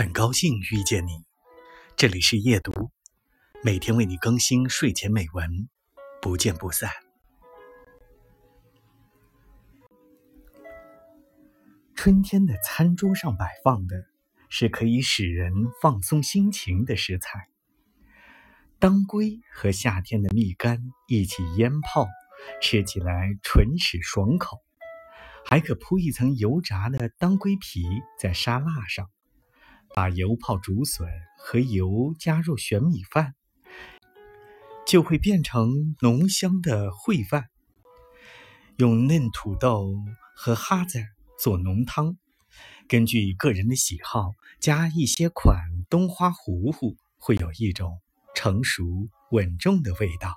很高兴遇见你，这里是夜读，每天为你更新睡前美文，不见不散。春天的餐桌上摆放的是可以使人放松心情的食材，当归和夏天的蜜柑一起腌泡，吃起来唇齿爽口，还可铺一层油炸的当归皮在沙拉上。把油泡竹笋和油加入玄米饭，就会变成浓香的烩饭。用嫩土豆和哈子做浓汤，根据个人的喜好加一些款冬花糊糊，会有一种成熟稳重的味道。